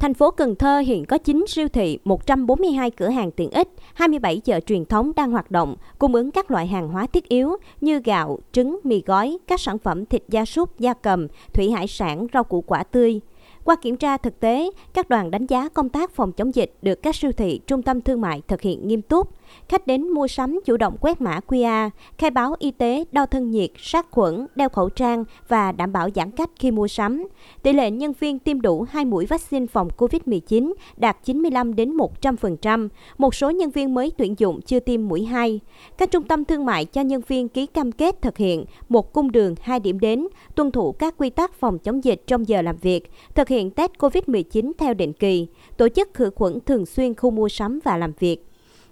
Thành phố Cần Thơ hiện có 9 siêu thị, 142 cửa hàng tiện ích, 27 chợ truyền thống đang hoạt động, cung ứng các loại hàng hóa thiết yếu như gạo, trứng, mì gói, các sản phẩm thịt gia súc, gia cầm, thủy hải sản, rau củ quả tươi. Qua kiểm tra thực tế, các đoàn đánh giá công tác phòng chống dịch được các siêu thị, trung tâm thương mại thực hiện nghiêm túc. Khách đến mua sắm chủ động quét mã QR, khai báo y tế, đo thân nhiệt, sát khuẩn, đeo khẩu trang và đảm bảo giãn cách khi mua sắm. Tỷ lệ nhân viên tiêm đủ 2 mũi vaccine phòng COVID-19 đạt 95 đến 100%. Một số nhân viên mới tuyển dụng chưa tiêm mũi 2. Các trung tâm thương mại cho nhân viên ký cam kết thực hiện một cung đường, hai điểm đến, tuân thủ các quy tắc phòng chống dịch trong giờ làm việc, thực hiện test COVID-19 theo định kỳ, tổ chức khử khuẩn thường xuyên khu mua sắm và làm việc.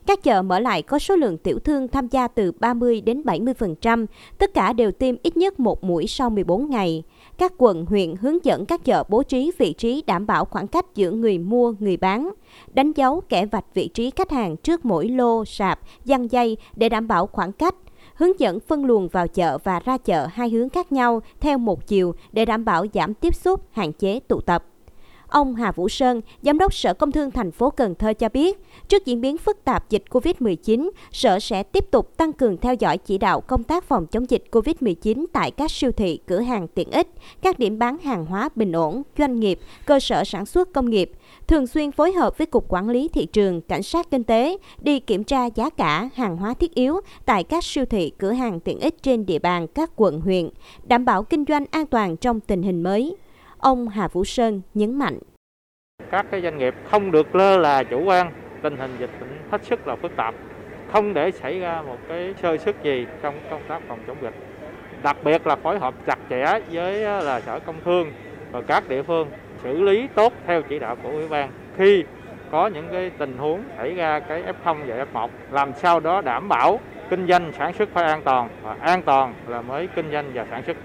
Các chợ mở lại có số lượng tiểu thương tham gia từ 30 đến 70%, tất cả đều tiêm ít nhất một mũi sau 14 ngày. Các quận, huyện hướng dẫn các chợ bố trí vị trí đảm bảo khoảng cách giữa người mua, người bán, đánh dấu kẻ vạch vị trí khách hàng trước mỗi lô, sạp, giăng dây để đảm bảo khoảng cách, hướng dẫn phân luồng vào chợ và ra chợ hai hướng khác nhau theo một chiều để đảm bảo giảm tiếp xúc, hạn chế tụ tập. Ông Hà Vũ Sơn, Giám đốc Sở Công Thương thành phố Cần Thơ cho biết, trước diễn biến phức tạp dịch COVID-19, Sở sẽ tiếp tục tăng cường theo dõi chỉ đạo công tác phòng chống dịch COVID-19 tại các siêu thị, cửa hàng tiện ích, các điểm bán hàng hóa bình ổn, doanh nghiệp, cơ sở sản xuất công nghiệp, thường xuyên phối hợp với Cục Quản lý Thị trường, Cảnh sát Kinh tế đi kiểm tra giá cả hàng hóa thiết yếu tại các siêu thị, cửa hàng tiện ích trên địa bàn các quận huyện, đảm bảo kinh doanh an toàn trong tình hình mới. Ông Hà Vũ Sơn nhấn mạnh. Các cái doanh nghiệp không được lơ là chủ quan, tình hình dịch bệnh hết sức là phức tạp, không để xảy ra một cái sơ sức gì trong công tác phòng chống dịch. Đặc biệt là phối hợp chặt chẽ với là Sở Công Thương và các địa phương xử lý tốt theo chỉ đạo của Ủy ban khi có những cái tình huống xảy ra cái F0 và F1 làm sao đó đảm bảo kinh doanh sản xuất phải an toàn và an toàn là mới kinh doanh và sản xuất